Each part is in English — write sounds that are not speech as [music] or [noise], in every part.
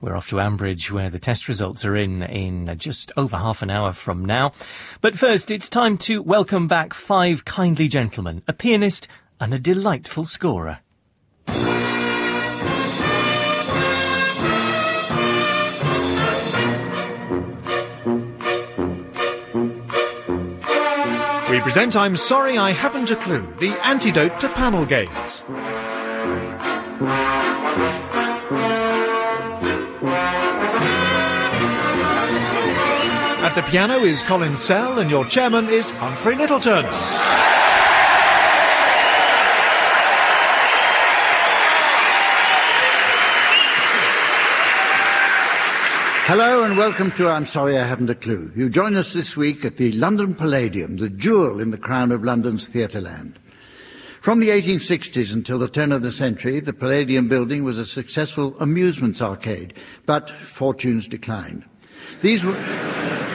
We're off to Ambridge, where the test results are in in uh, just over half an hour from now. But first, it's time to welcome back five kindly gentlemen, a pianist and a delightful scorer. We present I'm Sorry I Haven't a Clue, the antidote to panel games. The piano is Colin Sell and your chairman is Humphrey Lyttelton. Hello and welcome to I'm Sorry I Haven't a Clue. You join us this week at the London Palladium, the jewel in the crown of London's theatreland. From the 1860s until the turn of the century, the Palladium building was a successful amusements arcade, but fortunes declined. These were,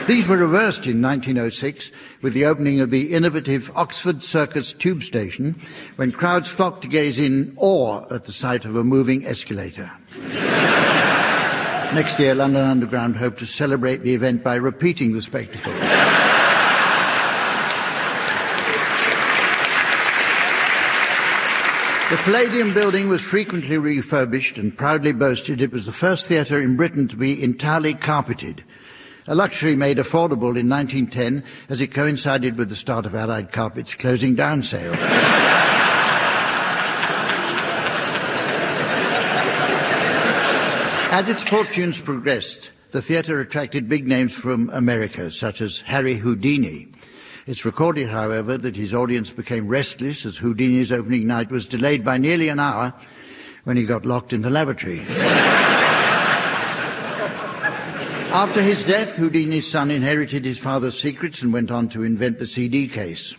these were reversed in 1906 with the opening of the innovative Oxford Circus tube station when crowds flocked to gaze in awe at the sight of a moving escalator. [laughs] Next year, London Underground hoped to celebrate the event by repeating the spectacle. The Palladium building was frequently refurbished and proudly boasted it was the first theatre in Britain to be entirely carpeted, a luxury made affordable in 1910 as it coincided with the start of Allied Carpet's closing down sale. As its fortunes progressed, the theatre attracted big names from America, such as Harry Houdini. It's recorded, however, that his audience became restless as Houdini's opening night was delayed by nearly an hour when he got locked in the lavatory. After his death, Houdini's son inherited his father's secrets and went on to invent the CD case.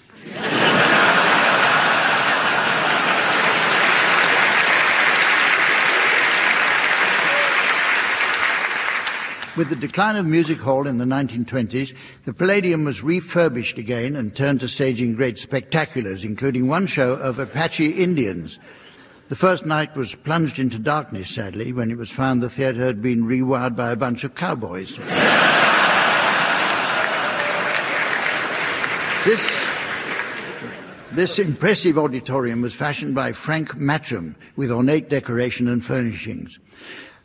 With the decline of music hall in the 1920s, the Palladium was refurbished again and turned to staging great spectaculars, including one show of Apache Indians. The first night was plunged into darkness, sadly, when it was found the theatre had been rewired by a bunch of cowboys. this, this impressive auditorium was fashioned by Frank Matcham with ornate decoration and furnishings.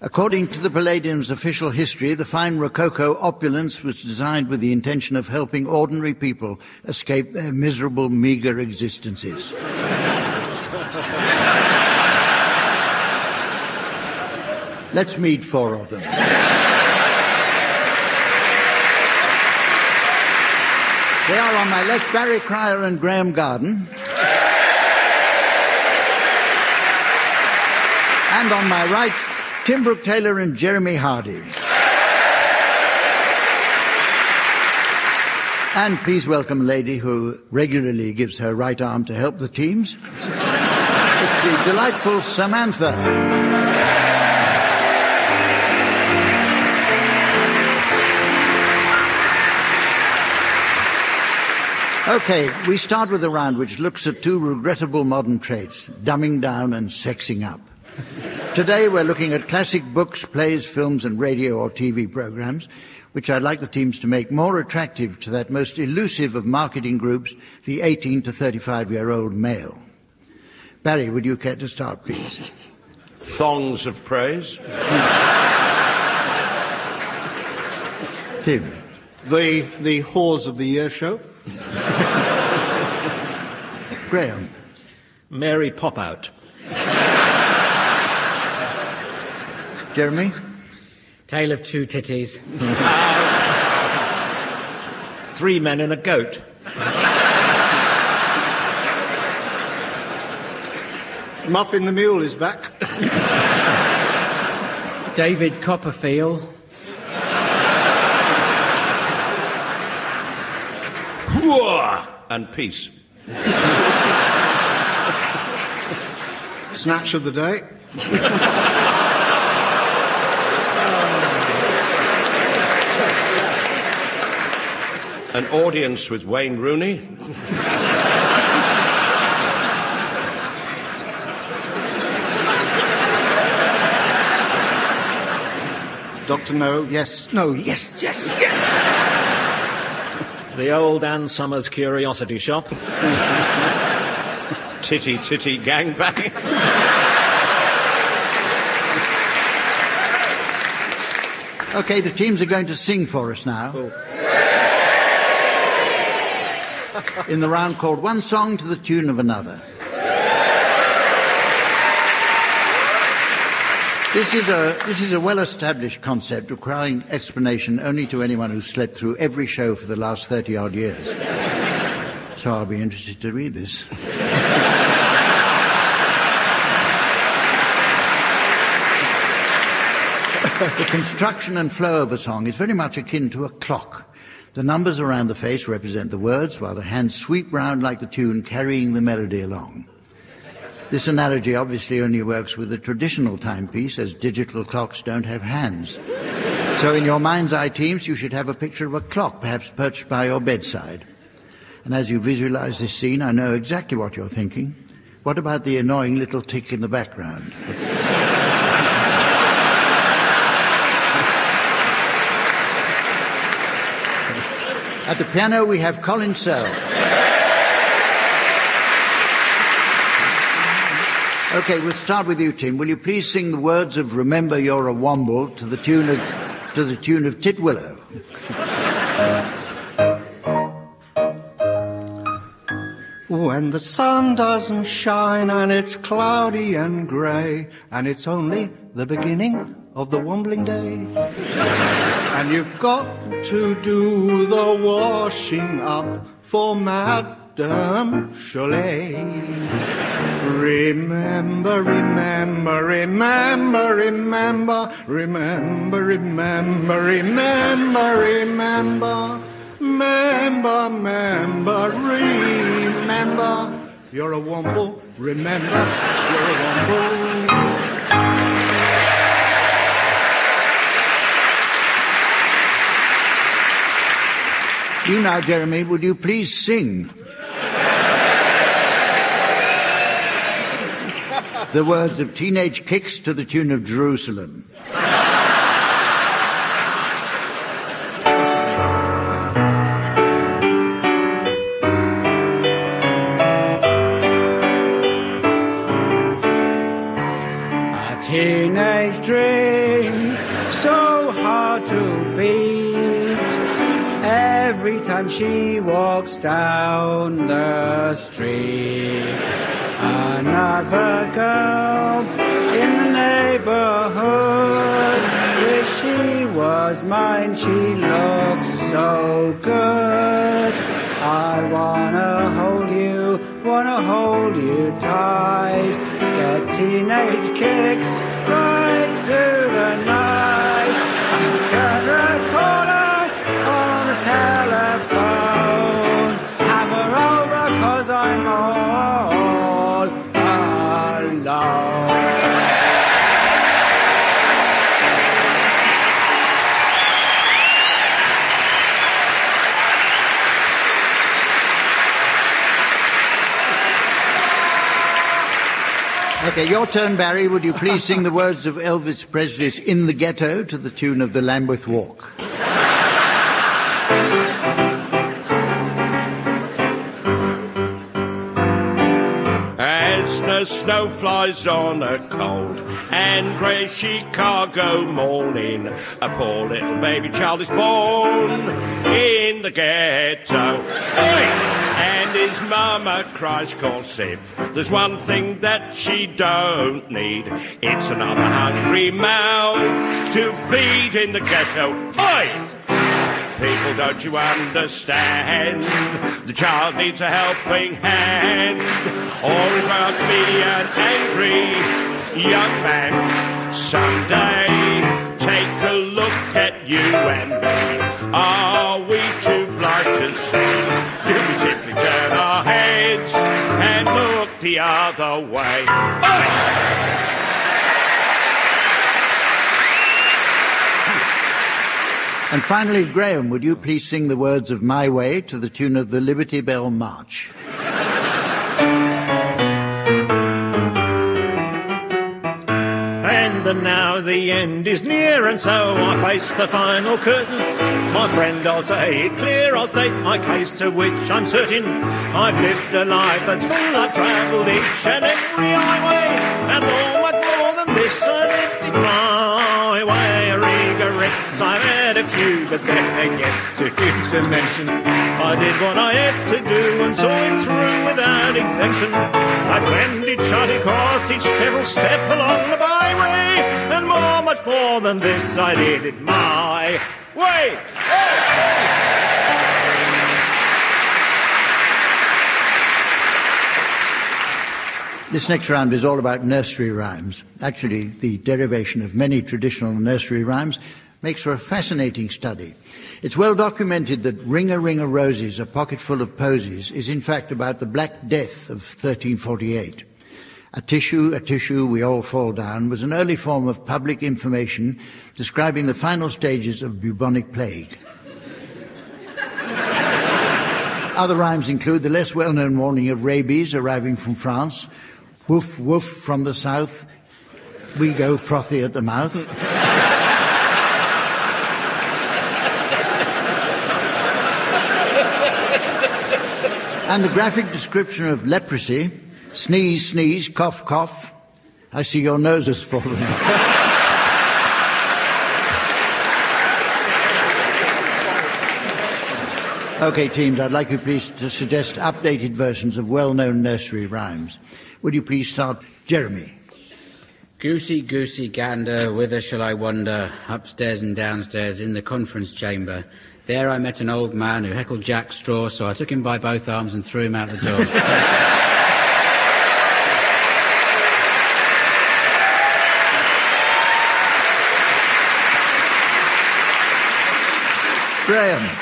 According to the Palladium's official history, the fine Rococo opulence was designed with the intention of helping ordinary people escape their miserable, meager existences. Let's meet four of them. They are on my left, Barry Cryer and Graham Garden. And on my right, Tim Brooke Taylor and Jeremy Hardy. And please welcome a lady who regularly gives her right arm to help the teams. It's the delightful Samantha. Okay, we start with a round which looks at two regrettable modern traits, dumbing down and sexing up. Today we're looking at classic books, plays, films and radio or TV programs, which I'd like the teams to make more attractive to that most elusive of marketing groups, the 18 to 35 year old male. Barry, would you care to start, please? Thongs of praise. Tim. The, the Whores of the Year show. Graham. Mary Popout. Jeremy. Tale of two titties. [laughs] Three men and a goat. Muffin the Mule is back. David Copperfield. And peace. Snatch of the day. An audience with Wayne Rooney. Doctor, no, yes, no, yes, yes, yes. The old Ann Summers Curiosity Shop. [laughs] Titty titty gangbang. Okay, the teams are going to sing for us now. Oh. In the round called One Song to the Tune of Another. This is a, this is a well-established concept requiring explanation only to anyone who's slept through every show for the last 30 odd years. So I'll be interested to read this. the construction and flow of a song is very much akin to a clock. The numbers around the face represent the words, while the hands sweep round like the tune, carrying the melody along. This analogy obviously only works with a traditional timepiece, as digital clocks don't have hands. So in your mind's eye teams, you should have a picture of a clock, perhaps perched by your bedside. And as you visualize this scene, I know exactly what you're thinking. What about the annoying little tick in the background? [laughs] At the piano, we have Colin Sell. Okay, we'll start with you, Tim. Will you please sing the words of "Remember You're a Womble" to the tune of to the tune of Titwillow? When the sun doesn't shine and it's cloudy and grey, and it's only the beginning of the wombling day. and you've got to do the washing up for Madame Cholet. Remember, remember, remember, remember, remember, remember, remember, remember. Remember, remember, remember. You're a womble, remember, you're a womble. You now, Jeremy, would you please sing? The words of Teenage Kicks to the tune of Jerusalem. Teenage dreams so hard to beat. Every time she walks down the street, another girl in the neighborhood. Wish she was mine. She looks so good. I wanna hold you, wanna hold you tight. Get teenage kicks right through the night. I'm gonna call her on the telephone. Okay, your turn, Barry. Would you please sing the words of Elvis Presley's In the Ghetto to the tune of the Lambeth Walk? As the snow flies on a cold and grey Chicago morning, a poor little baby child is born in the ghetto. Oi! And his mama cries, cause if there's one thing that she don't need, it's another hungry mouth to feed in the ghetto. Oi! People, don't you understand? The child needs a helping hand, or he's bound to be an angry young man. Someday, take a look at you and me. Are we too blind to see? Do we simply turn our heads and look the other way? Oi! And finally, Graham, would you please sing the words of My Way to the tune of the Liberty Bell March? And now the end is near, and so I face the final curtain. My friend, I'll say it clear, I'll state my case to which I'm certain. I've lived a life that's full, I've travelled each and every highway, and all much more than this I it my way. Regrets, I've had a few, but then again, too few to mention. I did what I had to do and saw it through without exemption. I blended, charted across each careful step along the byway, and more, much more than this, I did it my This next round is all about nursery rhymes. Actually, the derivation of many traditional nursery rhymes makes for a fascinating study. It's well documented that Ring a Ring a Roses, a pocket full of posies, is in fact about the Black Death of 1348. A tissue, a tissue, we all fall down was an early form of public information describing the final stages of bubonic plague. Other rhymes include the less well-known warning of rabies arriving from France, woof woof from the south, we go frothy at the mouth. and the graphic description of leprosy, sneeze, sneeze, cough, cough. I see your nose has fallen out. [laughs] Okay, teams, I'd like you please to suggest updated versions of well-known nursery rhymes. Would you please start, Jeremy? Goosey, goosey gander, whither shall I wander? Upstairs and downstairs in the conference chamber. There I met an old man who heckled Jack Straw, so I took him by both arms and threw him out the door. [laughs] Graham.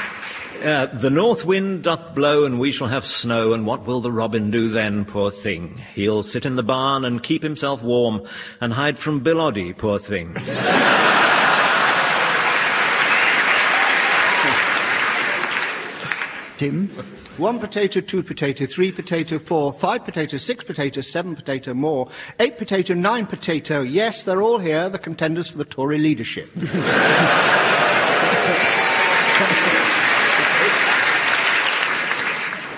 Uh, the north wind doth blow, and we shall have snow, and what will the robin do then, poor thing? He'll sit in the barn and keep himself warm, and hide from Bill Oddie, poor thing. [laughs] Tim? One potato, two potato, three potato, four, five potato, six potato, seven potato, more, eight potato, nine potato. Yes, they're all here, the contenders for the Tory leadership. [laughs]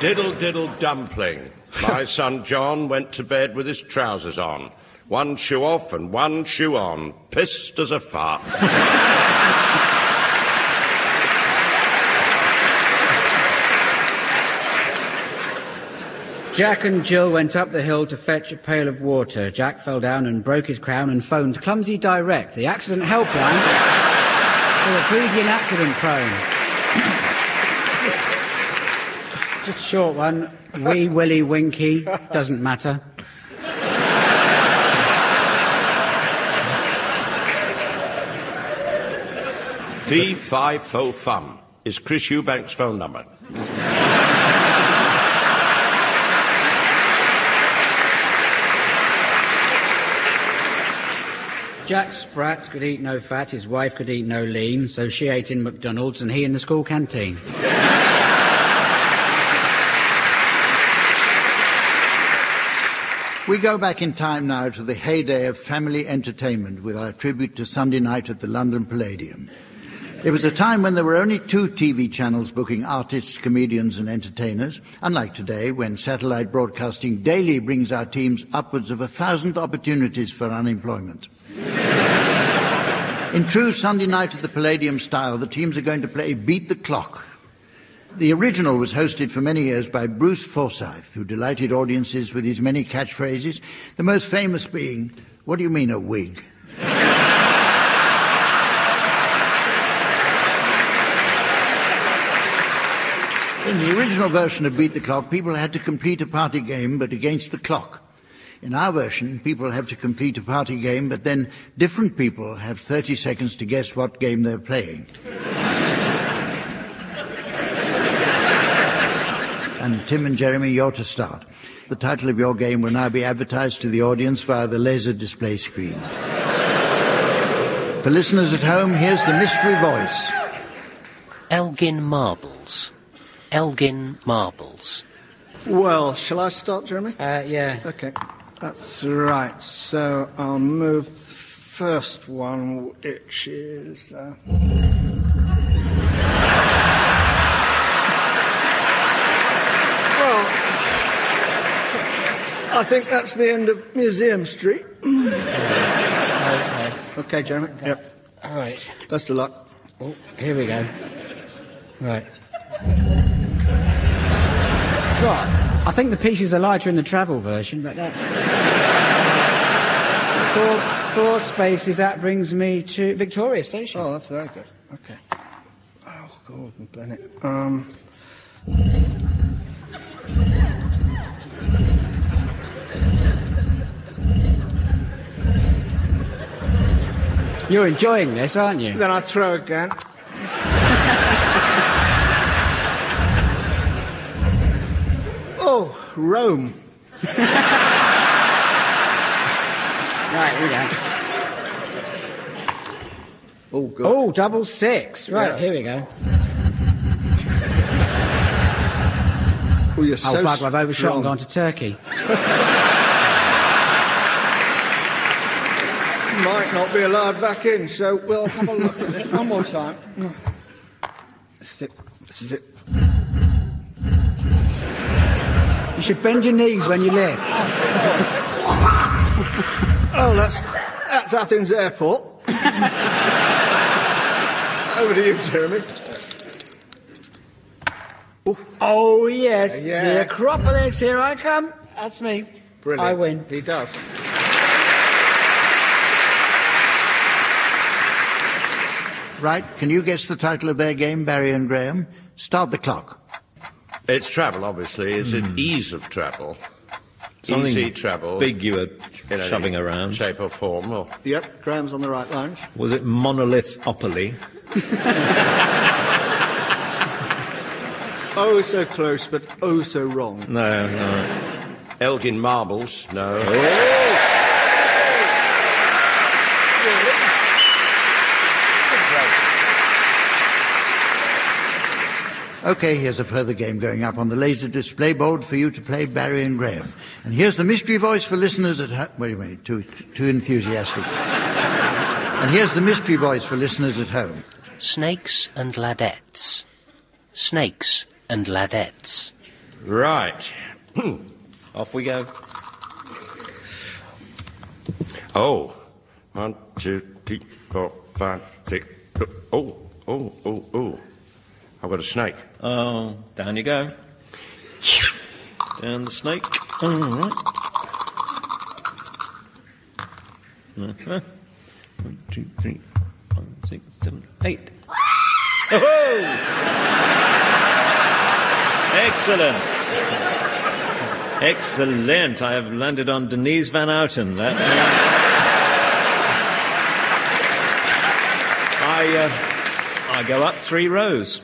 Diddle diddle dumpling. My [laughs] son John went to bed with his trousers on. One shoe off and one shoe on. Pissed as a fart. Jack and Jill went up the hill to fetch a pail of water. Jack fell down and broke his crown and phoned Clumsy Direct, the accident helpline, for the greedy accident prone. Just a short one. Wee Willie Winky. Doesn't matter. Fee, fi, fo, oh fum is Chris Eubank's phone number. Jack Sprat could eat no fat, his wife could eat no lean, so she ate in McDonald's and he in the school canteen. We go back in time now to the heyday of family entertainment with our tribute to Sunday night at the London Palladium. It was a time when there were only two TV channels booking artists, comedians, and entertainers, unlike today when satellite broadcasting daily brings our teams upwards of a thousand opportunities for unemployment. In true Sunday night at the Palladium style, the teams are going to play Beat the Clock. The original was hosted for many years by Bruce Forsyth, who delighted audiences with his many catchphrases, the most famous being, What do you mean, a wig? In the original version of Beat the Clock, people had to complete a party game, but against the clock. In our version, people have to complete a party game, but then different people have 30 seconds to guess what game they're playing. And Tim and Jeremy, you're to start. The title of your game will now be advertised to the audience via the laser display screen. For listeners at home, here's the mystery voice. Elgin Marbles. Elgin Marbles. Well, shall I start, Jeremy? Uh, yeah. Okay, that's right. So I'll move the first one, which is. Uh... Well, I think that's the end of Museum Street. [laughs] Okay. Okay, Jeremy. Yep. All right. Best of luck. Oh, here we go. Right. Right. I think the pieces are lighter in the travel version, but that's. [laughs] four, four spaces, that brings me to Victoria Station. Oh, that's very good. Okay. Oh, Gordon Bennett. Um, You're enjoying this, aren't you? then I throw again. [laughs] oh, Rome. [laughs] Right, here we go. Oh, good. Oh, double six. Right, Yeah. here we go. Oh, you're Oh, so bugger, I've overshot strong. and gone to Turkey. [laughs] Might not be allowed back in, so we'll have a look at this one more time. This is it. This is it. You should bend your knees when you lift. Oh, that's that's Athens Airport. Over to you, Jeremy. Oh, yes. Yeah. The Acropolis, here I come. That's me. Brilliant. I win. He does. Right, can you guess the title of their game, Barry and Graham? Start the clock. It's travel, obviously. Is it hmm. ease of travel? Something Easy travel. big you were in any shoving around. Shape or form. Or Yep, Graham's on the right line. Was it monolithopoly? [laughs] Oh, so close, but oh, so wrong. No, no. Elgin Marbles? No. Oh, Okay, here's a further game going up on the laser display board for you to play Barry and Graham. And here's the mystery voice for listeners at home. Wait a minute, too, too enthusiastic. and here's the mystery voice for listeners at home. Snakes and ladettes. Snakes and ladettes. Right. [clears throat] Off we go. Oh. One, two, three, four, five, six. Oh, oh, oh, oh. I've got a snake. Oh, down you go. Down the snake. All right. Uh-huh. One, two, three, five, six, seven, eight. Oh! Excellent. Excellent. I have landed on Denise Van Outen. That I, uh, I go up three rows.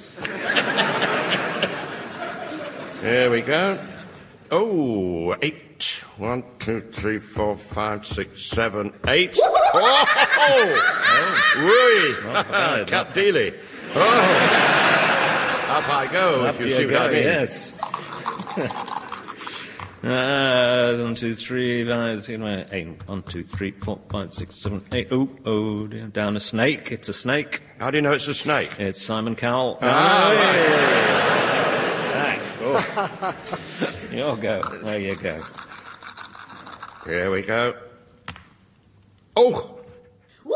Here we go. Oh, eight. One, two, three, four, five, six, seven, eight. Oh! Bad, Cat not Deeley. Oh! Up I go, Up if you see go, what I mean. yes. [laughs] Uh, one, two, three, five, six, seven, eight. One, two, three, four, five, six, seven, eight. Oh, oh, dear. down a snake. It's a snake. How do you know it's a snake? It's Simon Cowell. Ah, right. Oh. [laughs] You'll go. There you go. Here we go. Oh! [laughs]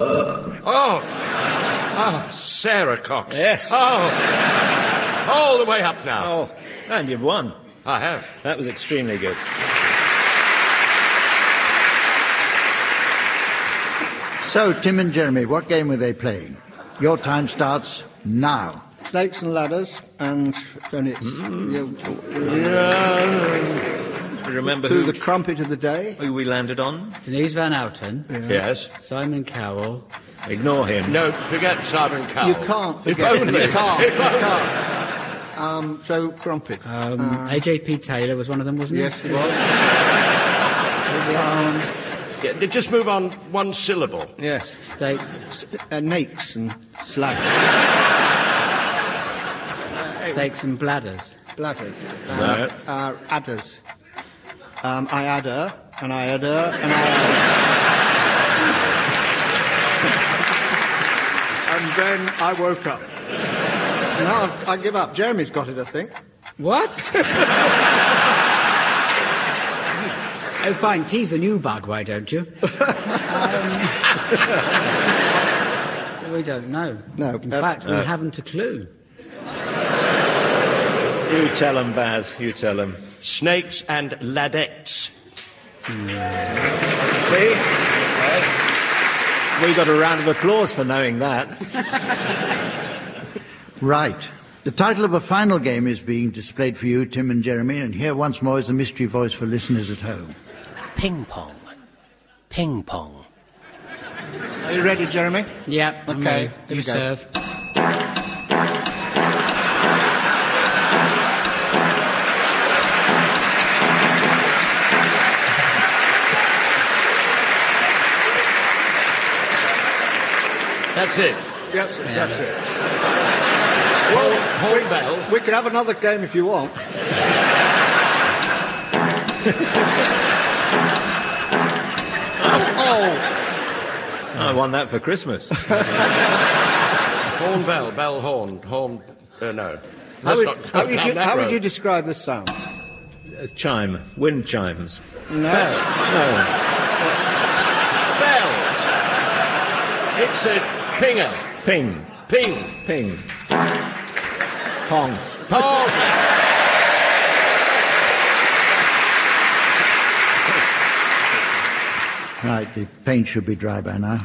oh! Oh, Sara Cox. Yes. Oh! All the way up now. Oh, and you've won. I have. That was extremely good. So, Tim and Jeremy, what game were they playing? Your time starts now. Snakes and ladders, and then it's mm. you Remember through who, the crumpet of the day. who we landed on? Denise Van Outen, Yes. Simon Cowell, Ignore him. No, forget Simon Cowell. You can't If forget. only. You can't. [laughs] If You can't. Um, so, Grumpy. Um, uh, AJP Taylor was one of them, wasn't he? Yes, he was. um, [laughs] yeah, just move on one syllable. Yes. Steak. S- uh, nakes and slag. [laughs] Steaks and bladders. Bladders. Um, uh, no. Uh, adders. Um, I adder, and I adder, and I adder. [laughs] and then I woke up. Now I've, I give up. Jeremy's got it, I think. What? [laughs] oh, fine. Tease the new bug, why don't you? um, we don't know. No, In uh, fact, we haven't a clue. You tell them, Baz. You tell them. Snakes and ladettes. See? We got a round of applause for knowing that. [laughs] Right. The title of a final game is being displayed for you, Tim and Jeremy, and here once more is the mystery voice for listeners at home. Ping pong. Ping pong. Are you ready, Jeremy? Yeah, I'm Okay, ready. here You we go. serve. That's it. Yes, that's it. Well, hold bell. We can have another game if you want. oh, I won that for Christmas. Horn bell, bell horn, horn. Uh, no. how, would, not how, would you, how would you describe this sound? A chime. Wind chimes. No. No. Bell. It's a pinger. Ping. Ping. Ping. Pong. Pong. Right, the paint should be dry by now.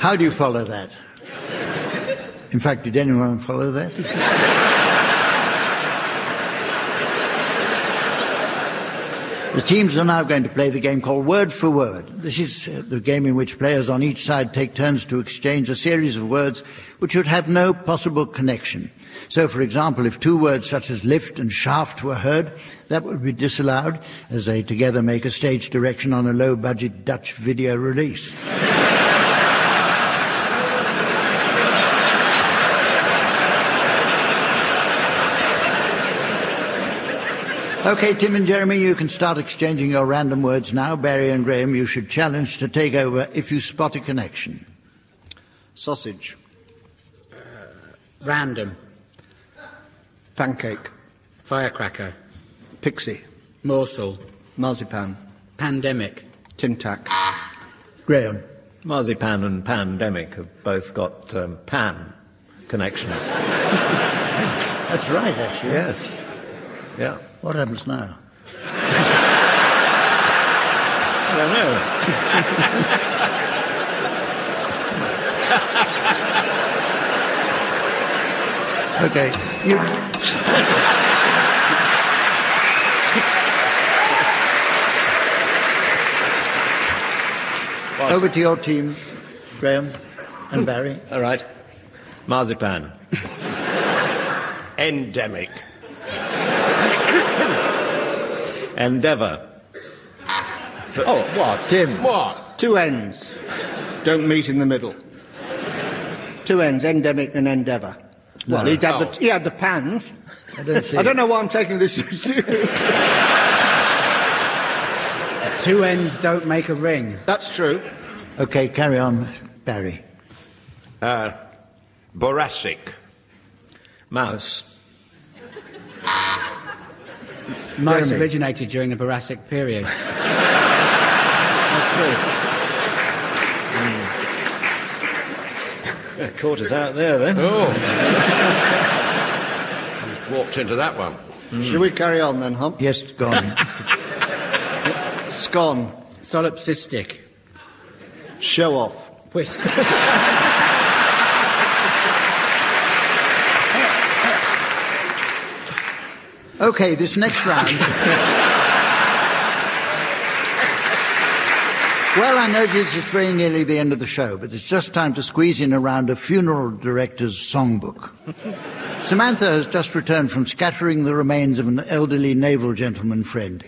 How do you follow that? In fact, did anyone follow that? The teams are now going to play the game called Word for Word. This is uh, the game in which players on each side take turns to exchange a series of words which would have no possible connection. So, for example, if two words such as lift and shaft were heard, that would be disallowed as they together make a stage direction on a low budget Dutch video release. Okay, Tim and Jeremy, you can start exchanging your random words now. Barry and Graham, you should challenge to take over if you spot a connection. Sausage. Random. Pancake. Firecracker. Pixie. Morsel. Marzipan. Pandemic. Tin tack. Graham. Marzipan and pandemic have both got um, pan connections. [laughs] That's right, actually. yes. Yeah. What happens now? I don't know. Okay, you. Over to your team, Graham and Barry. All right. Marzipan. Endemic. Endeavour. Oh, what? Tim. What? Two ends. Don't meet in the middle. Two ends, endemic and endeavour. Well, he'd had the, he had the pans. I don't see. I don't know why I'm taking this so seriously. Two ends don't make a ring. That's true. Okay, carry on, Barry. Uh, Boracic. Mouse. Mice Jeremy. originated during the Boracic period. [laughs] Yeah, mm. caught us out there then. Oh. [laughs] Walked into that one. Hmm. Should we carry on then, Hump? Yes, go on. [laughs] Scone. Solipsistic. Show off. Whisk. Okay, this next round. well, I know this is very nearly the end of the show, but it's just time to squeeze in around a round of funeral director's songbook. Samantha has just returned from scattering the remains of an elderly naval gentleman friend.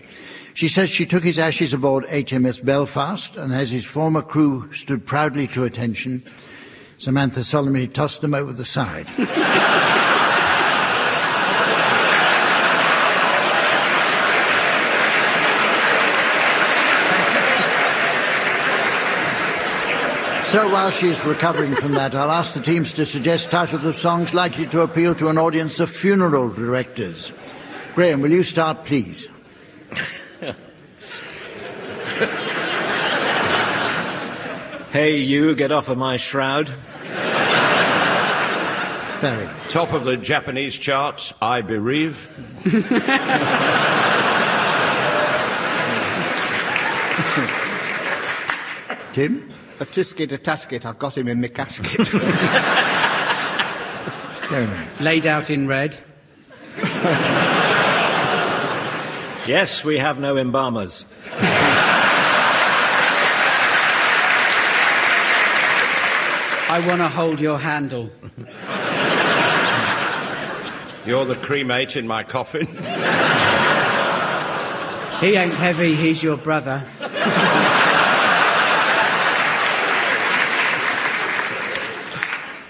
She says she took his ashes aboard HMS Belfast, and as his former crew stood proudly to attention, Samantha solemnly tossed them over the side. So while she's recovering from that, I'll ask the teams to suggest titles of songs likely to appeal to an audience of funeral directors. Graham, will you start, please? [laughs] Hey, you, get off of my shroud. Barry. Top of the Japanese charts, I bereave. [laughs] Tim? A tisket, a tasket, I've got him in my casket. [laughs] Laid out in red. Yes, we have no embalmers. I want to hold your handle. You're the cremate in my coffin. He ain't heavy, he's your brother.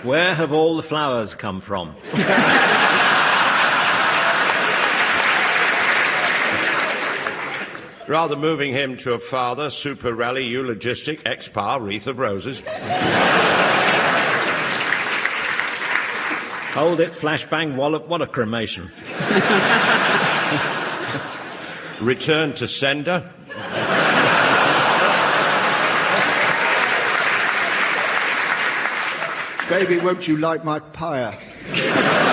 Where have all the flowers come from? [laughs] Rather moving him to a father, super rally, eulogistic, ex-pa, wreath of roses. [laughs] Hold it, flashbang, wallop, what a cremation. [laughs] Return to sender. Baby, won't you light my pyre? [laughs]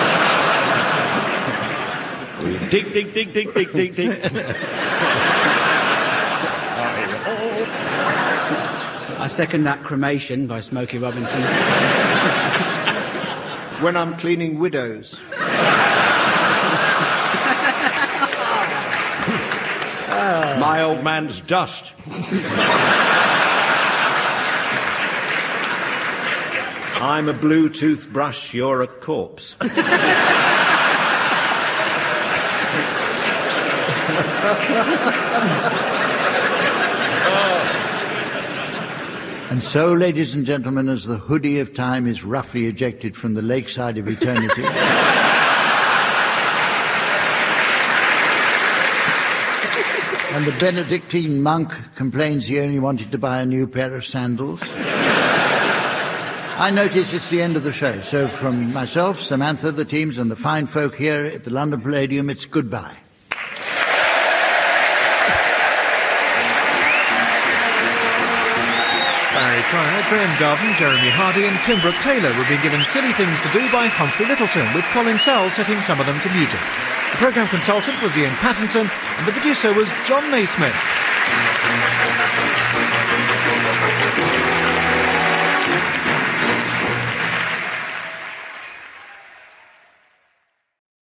Dig, dig, dig, dig, dig, dig, dig. [laughs] I second that cremation by Smokey Robinson. [laughs] When I'm cleaning widows. My old man's dust. I'm a blue toothbrush, you're a corpse. [laughs] And so, ladies and gentlemen, as the hoodie of time is roughly ejected from the lakeside of eternity. [laughs] and the Benedictine monk complains he only wanted to buy a new pair of sandals. I notice it's the end of the show, so from myself, Samantha, the teams, and the fine folk here at the London Palladium, it's goodbye. Barry Cryer, Graham Garden, Jeremy Hardy and Tim Brooke Taylor were being given silly things to do by Humphrey Lyttelton, with Colin Sell setting some of them to music. The programme consultant was Iain Pattinson, and the producer was Jon Naismith.